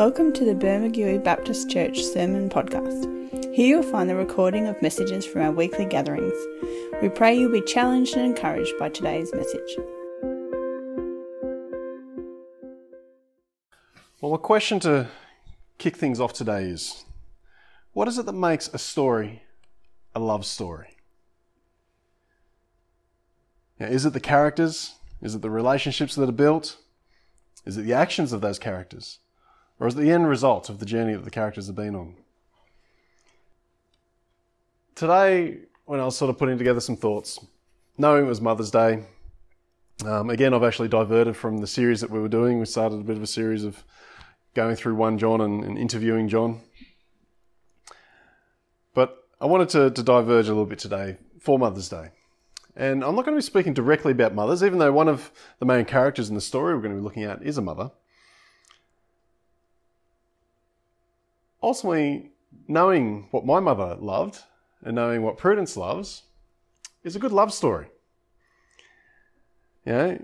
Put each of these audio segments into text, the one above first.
Welcome to the Bermagui Baptist Church Sermon Podcast. Here you'll find the recording of messages from our weekly gatherings. We pray you'll be challenged and encouraged by today's message. Well, a question to kick things off today is what is it that makes a story a love story? Now, is it the characters? Is it the relationships that are built? Is it the actions of those characters? Or is the end result of the journey that the characters have been on? Today, when I was sort of putting together some thoughts, knowing it was Mother's Day, um, again, I've actually diverted from the series that we were doing. We started a bit of a series of going through 1 John and, and interviewing John. But I wanted to, to diverge a little bit today for Mother's Day. And I'm not going to be speaking directly about mothers, even though one of the main characters in the story we're going to be looking at is a mother. Ultimately, knowing what my mother loved and knowing what Prudence loves is a good love story. You know,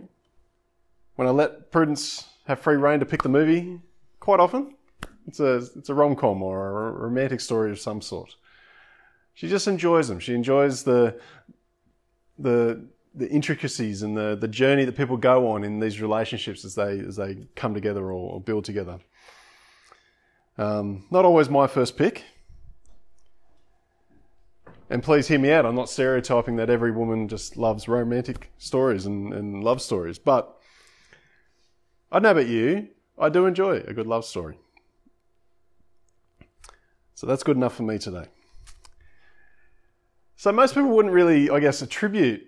when I let Prudence have free reign to pick the movie, quite often it's a it's a rom com or a romantic story of some sort. She just enjoys them. She enjoys the the the intricacies and the, the journey that people go on in these relationships as they as they come together or, or build together. Um, not always my first pick. And please hear me out. I'm not stereotyping that every woman just loves romantic stories and, and love stories, but I know about you. I do enjoy a good love story. So that's good enough for me today. So most people wouldn't really, I guess, attribute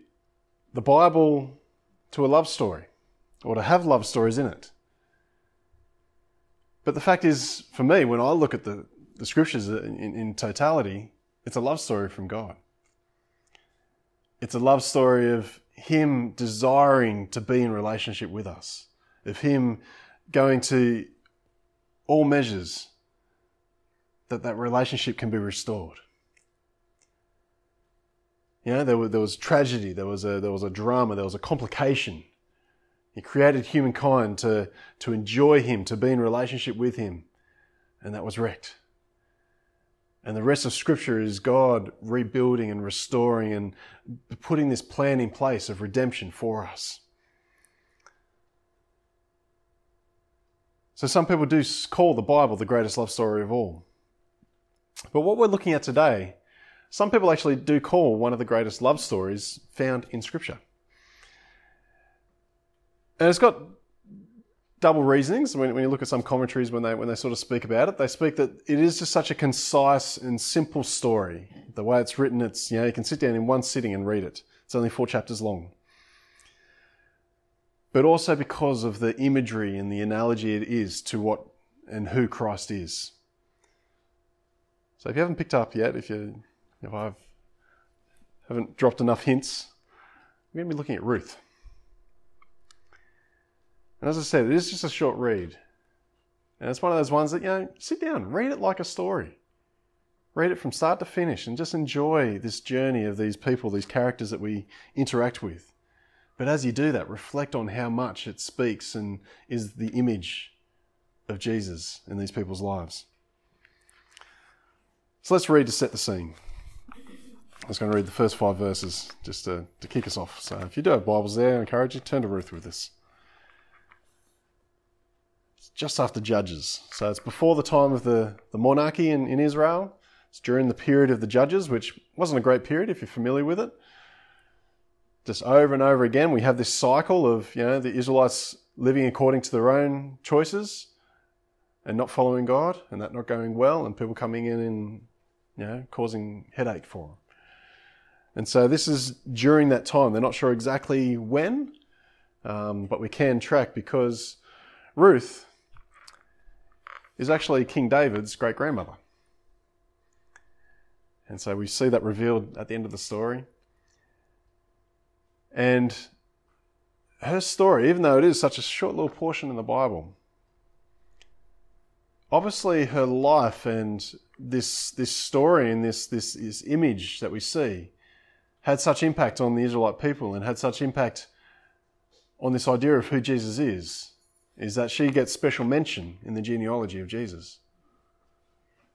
the Bible to a love story or to have love stories in it. But the fact is, for me, when I look at the, the scriptures in, in totality, it's a love story from God. It's a love story of Him desiring to be in relationship with us, of Him going to all measures that that relationship can be restored. You know, there was, there was tragedy, there was, a, there was a drama, there was a complication. He created humankind to, to enjoy Him, to be in relationship with Him, and that was wrecked. And the rest of Scripture is God rebuilding and restoring and putting this plan in place of redemption for us. So some people do call the Bible the greatest love story of all. But what we're looking at today some people actually do call one of the greatest love stories found in Scripture. And it's got double reasonings. When, when, you look at some commentaries, when they, when they sort of speak about it, they speak that it is just such a concise and simple story. The way it's written, it's, you know, you can sit down in one sitting and read it. It's only four chapters long. But also because of the imagery and the analogy it is to what and who Christ is. So if you haven't picked up yet, if you if I haven't dropped enough hints, we're going to be looking at Ruth. And as I said, it is just a short read. And it's one of those ones that, you know, sit down, read it like a story. Read it from start to finish and just enjoy this journey of these people, these characters that we interact with. But as you do that, reflect on how much it speaks and is the image of Jesus in these people's lives. So let's read to set the scene. I was going to read the first five verses just to, to kick us off. So if you do have Bibles there, I encourage you, turn to Ruth with us. Just after Judges. So it's before the time of the, the monarchy in, in Israel. It's during the period of the Judges, which wasn't a great period if you're familiar with it. Just over and over again, we have this cycle of, you know, the Israelites living according to their own choices and not following God and that not going well and people coming in and, you know, causing headache for them. And so this is during that time. They're not sure exactly when, um, but we can track because Ruth is actually King David's great grandmother. And so we see that revealed at the end of the story. And her story, even though it is such a short little portion in the Bible, obviously her life and this, this story and this, this, this image that we see had such impact on the Israelite people and had such impact on this idea of who Jesus is is that she gets special mention in the genealogy of Jesus.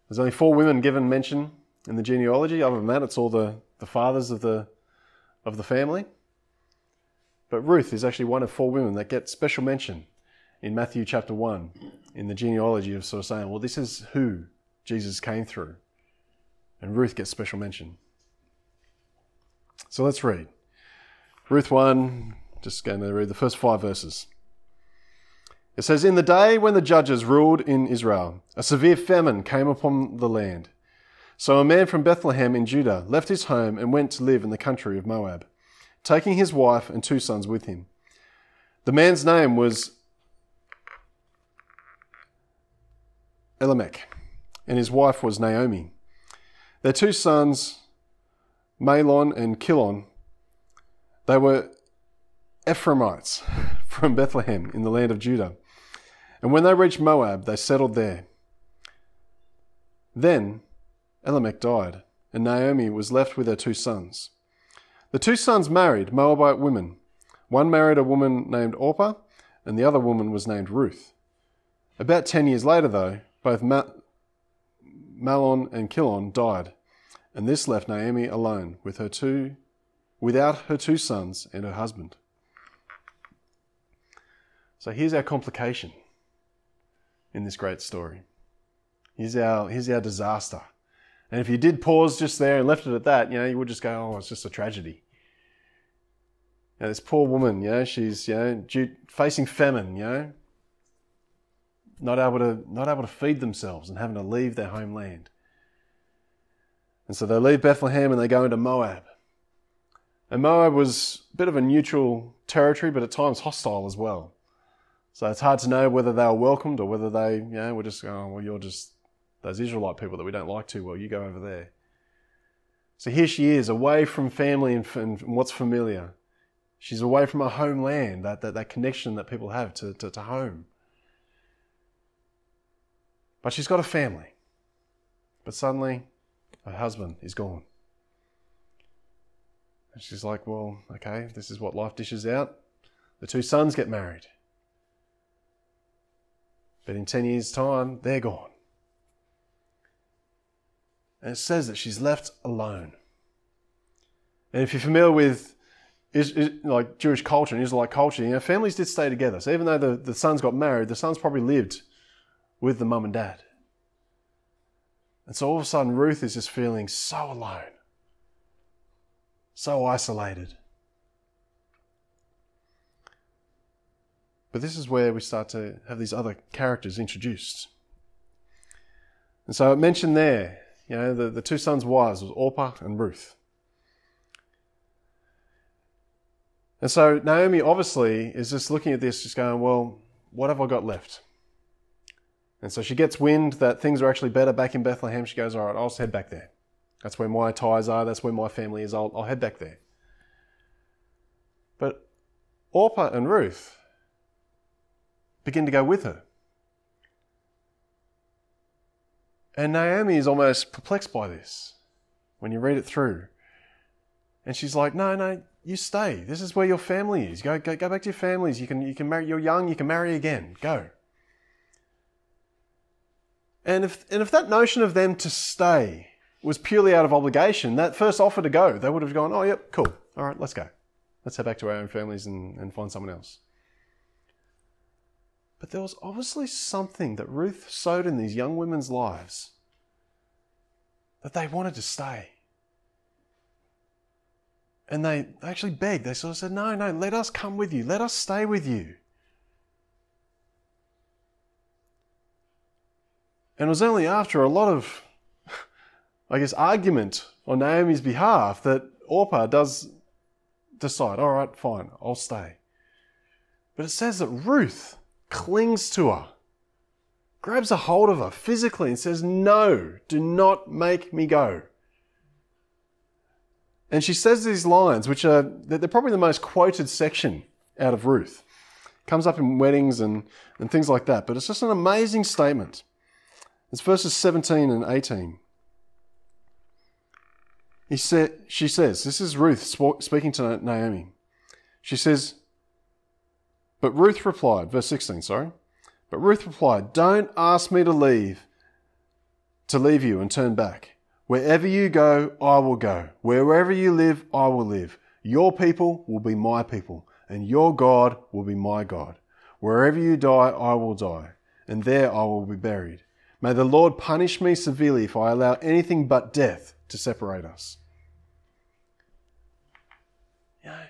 There's only four women given mention in the genealogy. Other than that, it's all the, the fathers of the, of the family. But Ruth is actually one of four women that get special mention in Matthew chapter 1 in the genealogy of sort of saying, well, this is who Jesus came through. And Ruth gets special mention. So let's read. Ruth 1, just going to read the first five verses. It says, In the day when the judges ruled in Israel, a severe famine came upon the land. So a man from Bethlehem in Judah left his home and went to live in the country of Moab, taking his wife and two sons with him. The man's name was Elimelech, and his wife was Naomi. Their two sons, Mahlon and Kilion, they were Ephraimites from Bethlehem in the land of Judah. And when they reached Moab, they settled there. Then Elimelech died, and Naomi was left with her two sons. The two sons married Moabite women. One married a woman named Orpah, and the other woman was named Ruth. About ten years later, though, both Ma- Mahlon and Chilion died, and this left Naomi alone with her two, without her two sons and her husband. So here's our complication in this great story. Here's our, here's our disaster. And if you did pause just there and left it at that, you know, you would just go, oh, it's just a tragedy. You know, this poor woman, you know, she's, you know, due, facing famine, you know, not able to, not able to feed themselves and having to leave their homeland. And so they leave Bethlehem and they go into Moab. And Moab was a bit of a neutral territory, but at times hostile as well. So it's hard to know whether they were welcomed or whether they, you know, were just oh, well, you're just those Israelite people that we don't like too well. You go over there. So here she is, away from family and, and what's familiar. She's away from her homeland, that, that, that connection that people have to, to, to home. But she's got a family. But suddenly, her husband is gone. And she's like, well, okay, this is what life dishes out. The two sons get married. But in 10 years' time, they're gone. And it says that she's left alone. And if you're familiar with is, is, like Jewish culture and Israelite culture, you know, families did stay together. So even though the, the sons got married, the sons probably lived with the mum and dad. And so all of a sudden, Ruth is just feeling so alone, so isolated. But this is where we start to have these other characters introduced. And so it mentioned there, you know, the, the two sons' wives was Orpah and Ruth. And so Naomi obviously is just looking at this, just going, well, what have I got left? And so she gets wind that things are actually better back in Bethlehem. She goes, all right, I'll just head back there. That's where my ties are. That's where my family is. I'll, I'll head back there. But Orpah and Ruth begin to go with her. And Naomi is almost perplexed by this when you read it through. And she's like, no, no, you stay. This is where your family is. Go, go, go back to your families. You can, you can marry, you're young, you can marry again. Go. And if, and if that notion of them to stay was purely out of obligation, that first offer to go, they would have gone, oh, yep, cool. All right, let's go. Let's head back to our own families and, and find someone else. But there was obviously something that Ruth sowed in these young women's lives that they wanted to stay. And they actually begged. They sort of said, No, no, let us come with you. Let us stay with you. And it was only after a lot of, I guess, argument on Naomi's behalf that Orpah does decide, All right, fine, I'll stay. But it says that Ruth clings to her, grabs a hold of her physically and says, No, do not make me go. And she says these lines, which are, they're probably the most quoted section out of Ruth. Comes up in weddings and, and things like that, but it's just an amazing statement. It's verses 17 and 18. He said, she says, this is Ruth speaking to Naomi. She says, But Ruth replied, verse 16, sorry. But Ruth replied, Don't ask me to leave, to leave you and turn back. Wherever you go, I will go. Wherever you live, I will live. Your people will be my people, and your God will be my God. Wherever you die, I will die, and there I will be buried. May the Lord punish me severely if I allow anything but death to separate us. You know,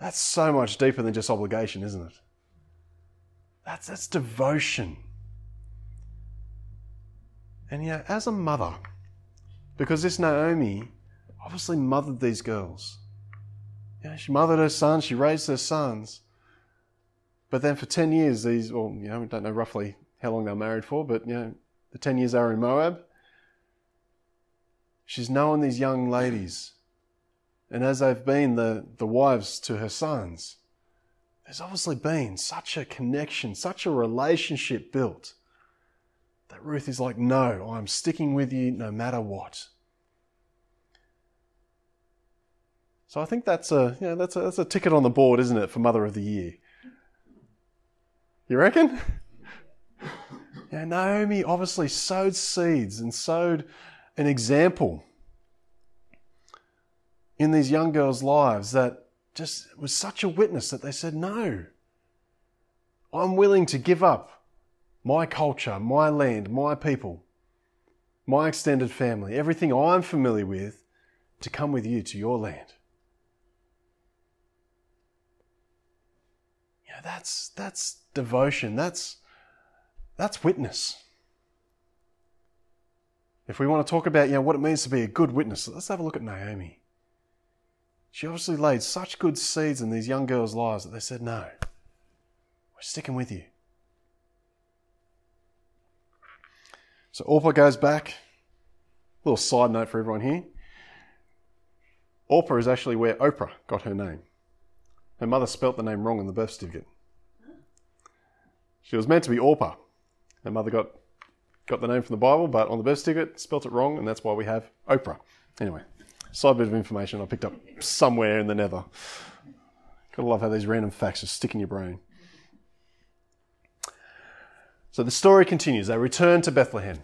that's so much deeper than just obligation, isn't it? That's, that's devotion. And yeah, as a mother, because this Naomi obviously mothered these girls. Yeah, she mothered her sons, she raised her sons. But then for 10 years, these, well, you know, we don't know roughly how long they're married for, but, you know, the 10 years they were in Moab, she's known these young ladies. And as they've been the, the wives to her sons, there's obviously been such a connection, such a relationship built that Ruth is like, no, I'm sticking with you no matter what. So I think that's a, you know, that's a, that's a ticket on the board, isn't it, for Mother of the Year? You reckon? Yeah, Naomi obviously sowed seeds and sowed an example in these young girls' lives that just was such a witness that they said, No, I'm willing to give up my culture, my land, my people, my extended family, everything I'm familiar with to come with you to your land. Yeah, that's that's devotion. That's that's witness. If we want to talk about you know what it means to be a good witness, let's have a look at Naomi. She obviously laid such good seeds in these young girls' lives that they said, No, we're sticking with you. So Orpah goes back. Little side note for everyone here. Orpah is actually where Oprah got her name. Her mother spelt the name wrong in the birth certificate. She was meant to be Orpah. Her mother got got the name from the Bible, but on the birth certificate spelt it wrong, and that's why we have Oprah. Anyway, Side bit of information I picked up somewhere in the nether. Gotta love how these random facts just stick in your brain. So the story continues. They return to Bethlehem.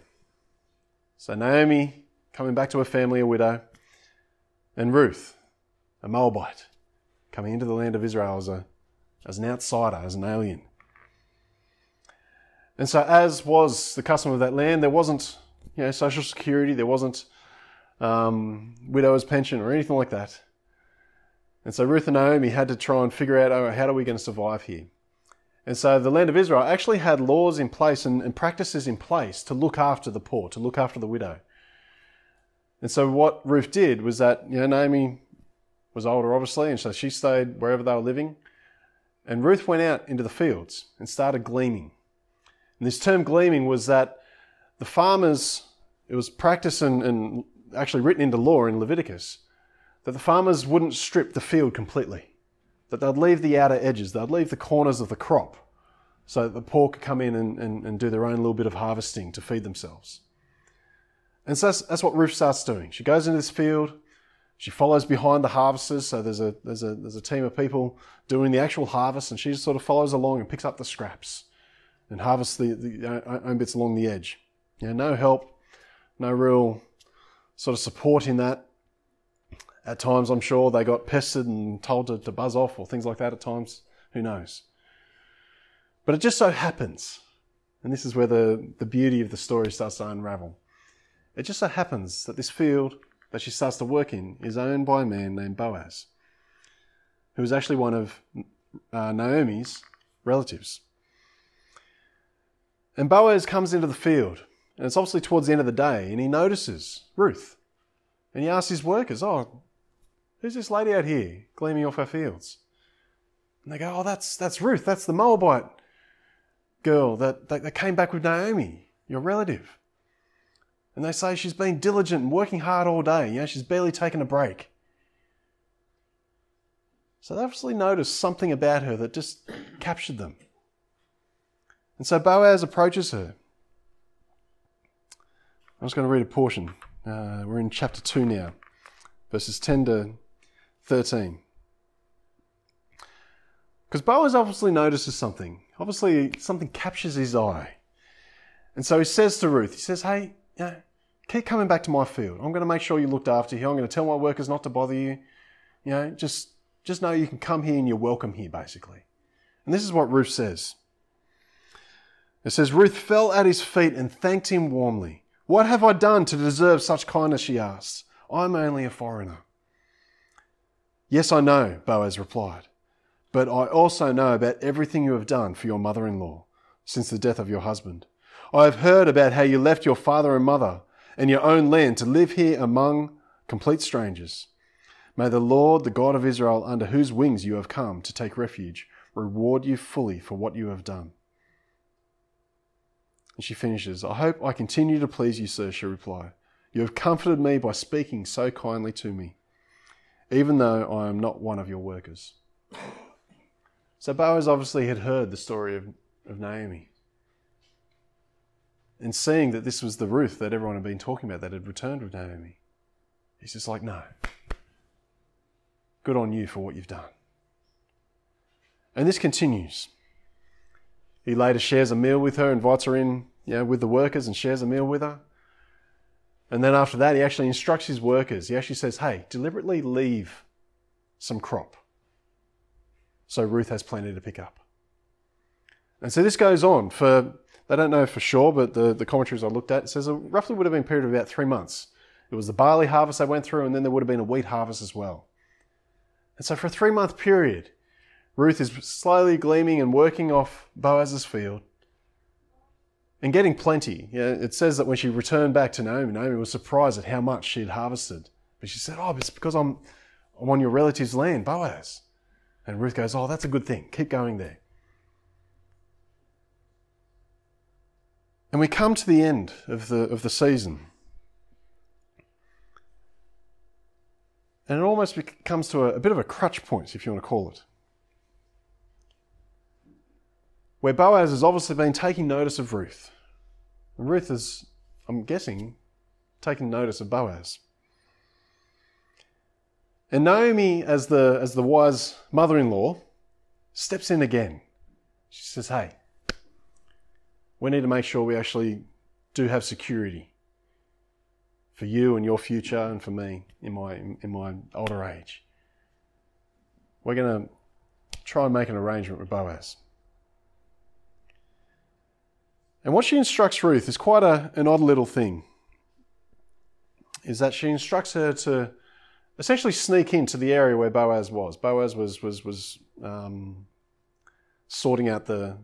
So Naomi, coming back to her family, a widow, and Ruth, a Moabite, coming into the land of Israel as, a, as an outsider, as an alien. And so, as was the custom of that land, there wasn't you know, social security, there wasn't um, widow's pension or anything like that. And so Ruth and Naomi had to try and figure out, oh, how are we going to survive here? And so the land of Israel actually had laws in place and, and practices in place to look after the poor, to look after the widow. And so what Ruth did was that, you know, Naomi was older, obviously, and so she stayed wherever they were living. And Ruth went out into the fields and started gleaning. And this term gleaning was that the farmers, it was practice and, and actually written into law in Leviticus that the farmers wouldn't strip the field completely, that they'd leave the outer edges, they'd leave the corners of the crop so that the poor could come in and, and, and do their own little bit of harvesting to feed themselves. And so that's, that's what Ruth starts doing. She goes into this field, she follows behind the harvesters, so there's a, there's a, there's a team of people doing the actual harvest, and she just sort of follows along and picks up the scraps and harvests the, the uh, own bits along the edge. Know, no help, no real sort of supporting that. At times, I'm sure they got pestered and told to, to buzz off or things like that at times. Who knows? But it just so happens, and this is where the, the beauty of the story starts to unravel. It just so happens that this field that she starts to work in is owned by a man named Boaz, who is actually one of uh, Naomi's relatives. And Boaz comes into the field and it's obviously towards the end of the day, and he notices Ruth. And he asks his workers, Oh, who's this lady out here gleaning off our fields? And they go, Oh, that's, that's Ruth. That's the Moabite girl that, that, that came back with Naomi, your relative. And they say she's been diligent and working hard all day. You know, she's barely taken a break. So they obviously noticed something about her that just captured them. And so Boaz approaches her I'm just going to read a portion. Uh, we're in chapter 2 now, verses 10 to 13. Because Boaz obviously notices something. Obviously, something captures his eye. And so he says to Ruth, he says, Hey, you know, keep coming back to my field. I'm going to make sure you're looked after here. I'm going to tell my workers not to bother you. You know, just, just know you can come here and you're welcome here, basically. And this is what Ruth says. It says, Ruth fell at his feet and thanked him warmly. What have I done to deserve such kindness? She asked. I'm only a foreigner. Yes, I know, Boaz replied, but I also know about everything you have done for your mother in law since the death of your husband. I have heard about how you left your father and mother and your own land to live here among complete strangers. May the Lord, the God of Israel, under whose wings you have come to take refuge, reward you fully for what you have done. And she finishes, I hope I continue to please you, sir, she replied. You have comforted me by speaking so kindly to me, even though I am not one of your workers. So Boaz obviously had heard the story of, of Naomi. And seeing that this was the Ruth that everyone had been talking about that had returned with Naomi, he's just like, no. Good on you for what you've done. And this continues. He later shares a meal with her, invites her in you know, with the workers and shares a meal with her. And then after that, he actually instructs his workers. He actually says, hey, deliberately leave some crop. So Ruth has plenty to pick up. And so this goes on for, they don't know for sure, but the, the commentaries I looked at, says it roughly would have been a period of about three months. It was the barley harvest they went through, and then there would have been a wheat harvest as well. And so for a three month period, Ruth is slowly gleaning and working off Boaz's field and getting plenty. Yeah, it says that when she returned back to Naomi, Naomi was surprised at how much she had harvested. But she said, Oh, it's because I'm, I'm on your relative's land, Boaz. And Ruth goes, Oh, that's a good thing. Keep going there. And we come to the end of the, of the season. And it almost comes to a, a bit of a crutch point, if you want to call it. Where Boaz has obviously been taking notice of Ruth. And Ruth is, I'm guessing, taking notice of Boaz. And Naomi, as the, as the wise mother in law, steps in again. She says, Hey, we need to make sure we actually do have security for you and your future and for me in my, in my older age. We're going to try and make an arrangement with Boaz. And what she instructs Ruth is quite a, an odd little thing. Is that she instructs her to essentially sneak into the area where Boaz was. Boaz was was was um, sorting out the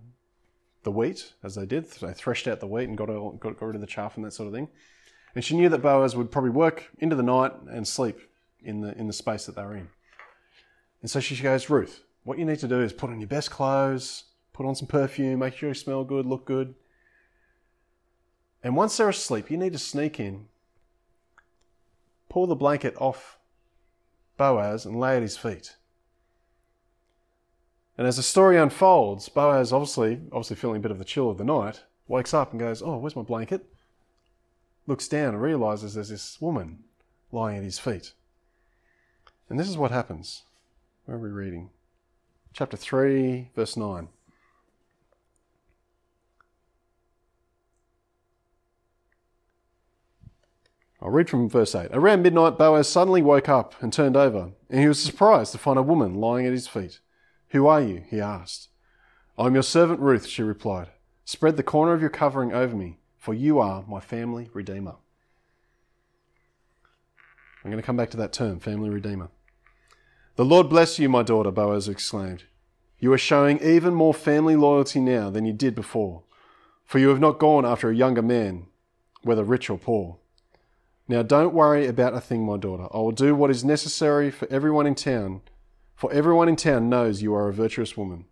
the wheat as they did. They threshed out the wheat and got, got got rid of the chaff and that sort of thing. And she knew that Boaz would probably work into the night and sleep in the in the space that they were in. And so she goes, Ruth, what you need to do is put on your best clothes, put on some perfume, make sure you smell good, look good, and once they're asleep, you need to sneak in, pull the blanket off Boaz, and lay at his feet. And as the story unfolds, Boaz, obviously, obviously feeling a bit of the chill of the night, wakes up and goes, Oh, where's my blanket? Looks down and realizes there's this woman lying at his feet. And this is what happens. Where are we reading? Chapter 3, verse 9. I'll read from verse 8. Around midnight, Boaz suddenly woke up and turned over, and he was surprised to find a woman lying at his feet. Who are you? he asked. I'm your servant Ruth, she replied. Spread the corner of your covering over me, for you are my family redeemer. I'm going to come back to that term, family redeemer. The Lord bless you, my daughter, Boaz exclaimed. You are showing even more family loyalty now than you did before, for you have not gone after a younger man, whether rich or poor. Now don't worry about a thing, my daughter. I will do what is necessary for everyone in town, for everyone in town knows you are a virtuous woman.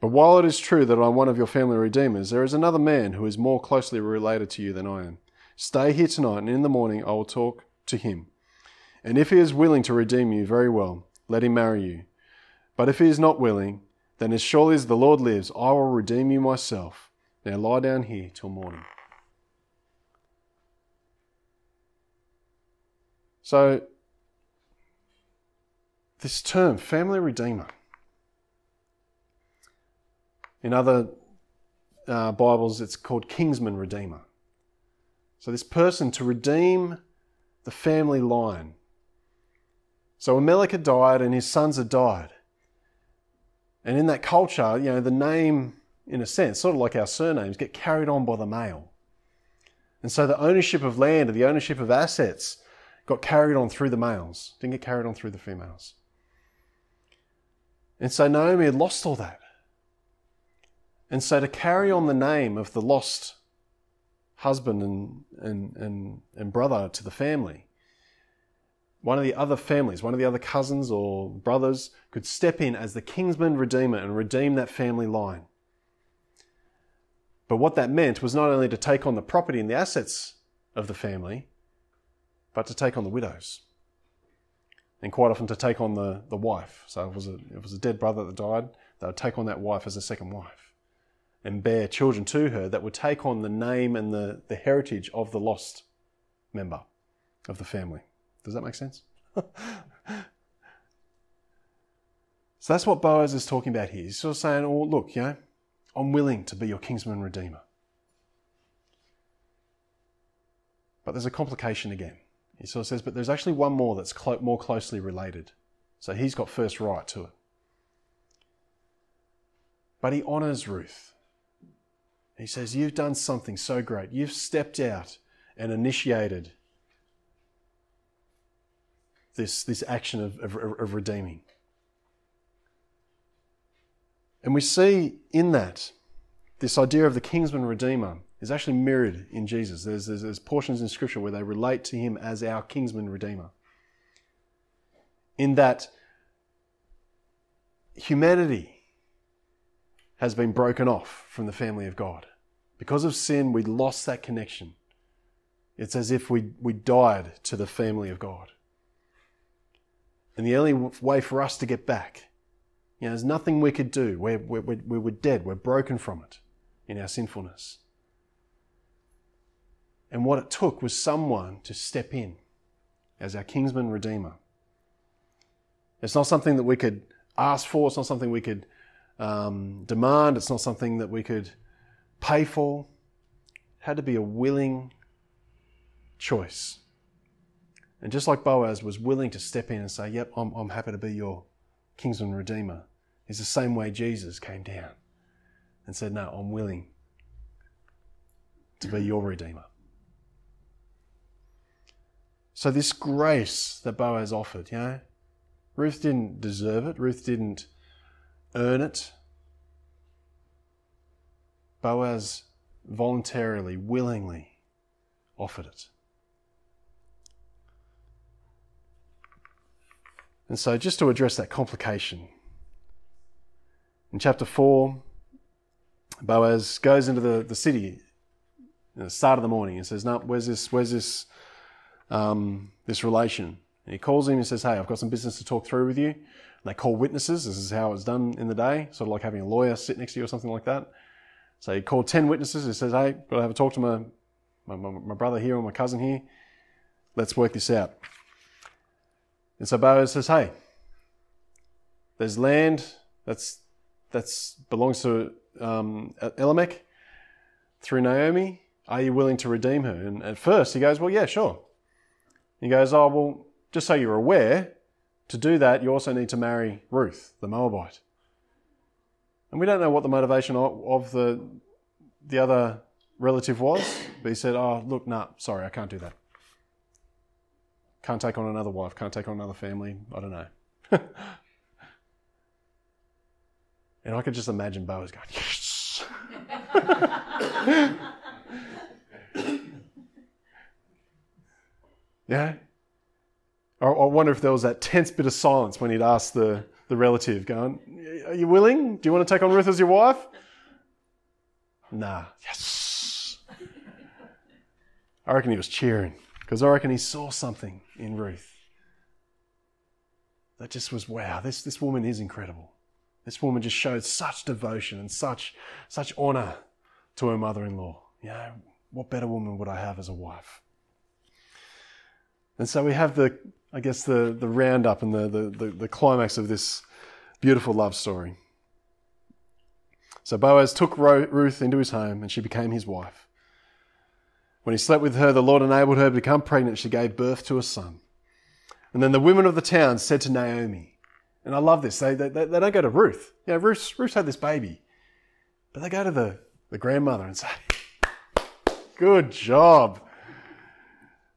But while it is true that I'm one of your family redeemers, there is another man who is more closely related to you than I am. Stay here tonight, and in the morning I will talk to him. And if he is willing to redeem you, very well, let him marry you. But if he is not willing, then as surely as the Lord lives, I will redeem you myself. Now lie down here till morning. So, this term, family redeemer, In other uh, Bibles, it's called kinsman redeemer. So, this person to redeem the family line. So, Amalek had died and his sons had died. And in that culture, you know, the name, in a sense, sort of like our surnames, get carried on by the male. And so the ownership of land and the ownership of assets got carried on through the males, didn't get carried on through the females. And so Naomi had lost all that. And so to carry on the name of the lost husband and, and, and, and brother to the family, one of the other families, one of the other cousins or brothers could step in as the kinsman redeemer and redeem that family line. But what that meant was not only to take on the property and the assets of the family, but to take on the widows. And quite often to take on the, the wife. So it, was a, it was a dead brother that died, they would take on that wife as a second wife and bear children to her that would take on the name and the, the heritage of the lost member of the family. Does that make sense? so that's what Boaz is talking about here. He's sort of saying, oh, look, you know, I'm willing to be your kinsman redeemer. But there's a complication again. He sort of says, but there's actually one more that's clo- more closely related. So he's got first right to it. But he honours Ruth. He says, You've done something so great. You've stepped out and initiated this, this action of, of, of redeeming. And we see in that this idea of the kinsman redeemer is actually mirrored in Jesus. There's, there's, there's, portions in Scripture where they relate to him as our kinsman redeemer. In that humanity has been broken off from the family of God. Because of sin, we lost that connection. It's as if we, we died to the family of God. And the only way for us to get back, you know, there's nothing we could do. We're, we're, we're dead. We're broken from it in our sinfulness. And what it took was someone to step in as our kinsman redeemer. It's not something that we could ask for, it's not something we could um, demand, it's not something that we could pay for. It had to be a willing choice. And just like Boaz was willing to step in and say, Yep, I'm, I'm happy to be your kinsman redeemer, is the same way Jesus came down and said, No, I'm willing to be your redeemer. So, this grace that Boaz offered, you know, Ruth didn't deserve it, Ruth didn't earn it. Boaz voluntarily, willingly offered it. And so, just to address that complication, in chapter 4, Boaz goes into the, the city at the start of the morning and says, No, where's this, where's this, um, this relation? And he calls him and says, Hey, I've got some business to talk through with you. And they call witnesses. This is how it's done in the day, sort of like having a lawyer sit next to you or something like that. So he called 10 witnesses. He says, Hey, got to have a talk to my, my, my brother here or my cousin here. Let's work this out. And so Boaz says, Hey, there's land that's that's belongs to um, through Naomi. Are you willing to redeem her? And at first he goes, Well, yeah, sure. He goes, Oh, well, just so you're aware, to do that, you also need to marry Ruth, the Moabite. And we don't know what the motivation of, the, the other relative was, but he said, Oh, look, nah, sorry, I can't do that. Can't take on another wife, can't take on another family. I don't know. and I could just imagine Boaz going, yes. yeah. I wonder if there was that tense bit of silence when he'd asked the, the relative, going, Are you willing? Do you want to take on Ruth as your wife? Nah. Yes. I reckon he was cheering because I reckon he saw something in Ruth that just was wow, this, this woman is incredible. This woman just showed such devotion and such, such honor to her mother in law. You know, what better woman would I have as a wife? And so we have the, I guess, the, the roundup and the, the, the, climax of this beautiful love story. So Boaz took Ruth into his home and she became his wife. When he slept with her, the Lord enabled her to become pregnant. She gave birth to a son. And then the women of the town said to Naomi, and I love this, they, they, they don't go to Ruth. Know, Ruth, Ruth had this baby, but they go to the, the grandmother and say, Good job.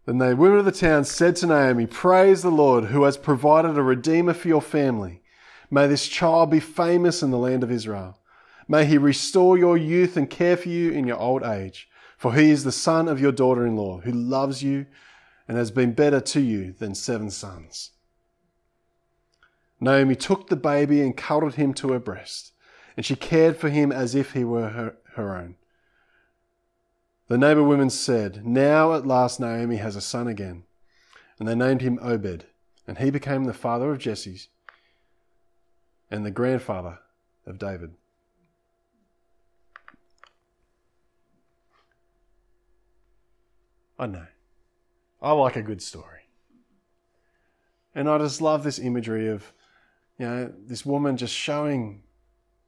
Then the women of the town said to Naomi, Praise the Lord who has provided a redeemer for your family. May this child be famous in the land of Israel. May he restore your youth and care for you in your old age. For he is the son of your daughter in law, who loves you and has been better to you than seven sons. Naomi took the baby and cuddled him to her breast, and she cared for him as if he were her, her own. The neighbor women said, Now at last Naomi has a son again. And they named him Obed, and he became the father of Jesse and the grandfather of David. I know. I like a good story. And I just love this imagery of, you know, this woman just showing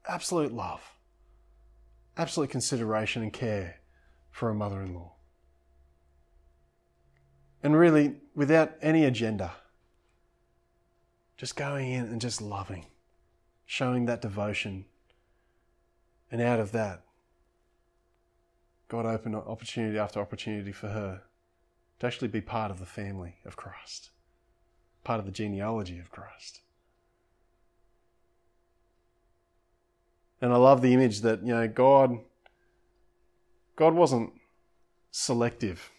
absolute love, absolute consideration and care for a mother in law. And really, without any agenda, just going in and just loving, showing that devotion. And out of that, God opened opportunity after opportunity for her to actually be part of the family of Christ, part of the genealogy of Christ. And I love the image that, you know, God God wasn't selective.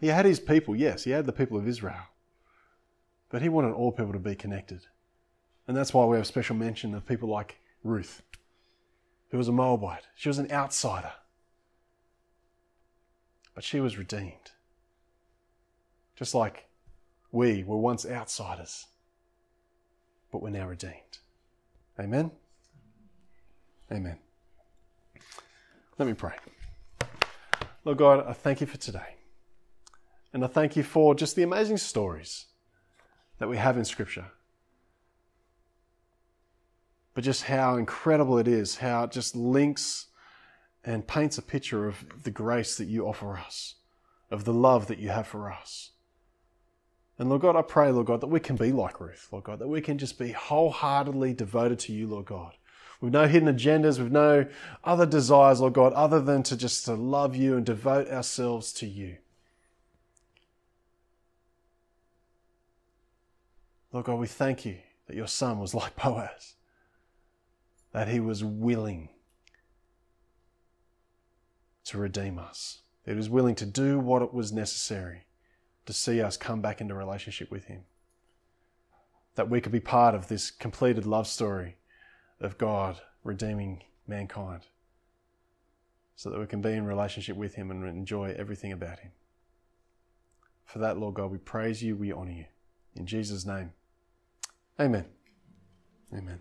He had his people, yes, he had the people of Israel. But he wanted all people to be connected. And that's why we have special mention of people like Ruth, who was a Moabite. She was an outsider. But she was redeemed. Just like we were once outsiders, but we're now redeemed. Amen? Amen. Let me pray. Lord God, I thank you for today. And I thank you for just the amazing stories that we have in Scripture. But just how incredible it is, how it just links and paints a picture of the grace that you offer us, of the love that you have for us. And Lord God, I pray, Lord God, that we can be like Ruth, Lord God, that we can just be wholeheartedly devoted to you, Lord God. We've no hidden agendas, we've no other desires, Lord God, other than to just to love you and devote ourselves to you. Lord God, we thank you that your son was like Boaz, that he was willing to redeem us, that he was willing to do what it was necessary to see us come back into relationship with Him. That we could be part of this completed love story of God redeeming mankind so that we can be in relationship with Him and enjoy everything about Him. For that, Lord God, we praise you, we honour you. In Jesus' name, amen. Amen.